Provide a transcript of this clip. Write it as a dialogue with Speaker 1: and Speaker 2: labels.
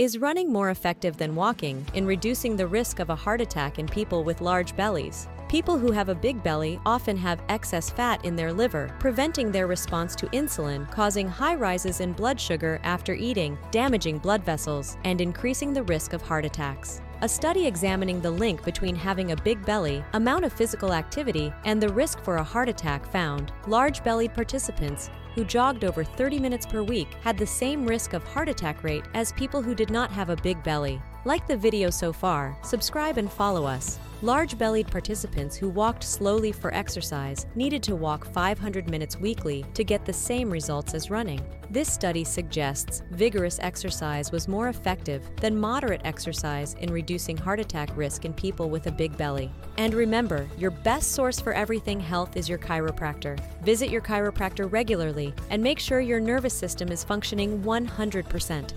Speaker 1: Is running more effective than walking in reducing the risk of a heart attack in people with large bellies? People who have a big belly often have excess fat in their liver, preventing their response to insulin, causing high rises in blood sugar after eating, damaging blood vessels, and increasing the risk of heart attacks. A study examining the link between having a big belly, amount of physical activity, and the risk for a heart attack found large bellied participants who jogged over 30 minutes per week had the same risk of heart attack rate as people who did not have a big belly. Like the video so far, subscribe and follow us. Large bellied participants who walked slowly for exercise needed to walk 500 minutes weekly to get the same results as running. This study suggests vigorous exercise was more effective than moderate exercise in reducing heart attack risk in people with a big belly. And remember, your best source for everything health is your chiropractor. Visit your chiropractor regularly and make sure your nervous system is functioning 100%.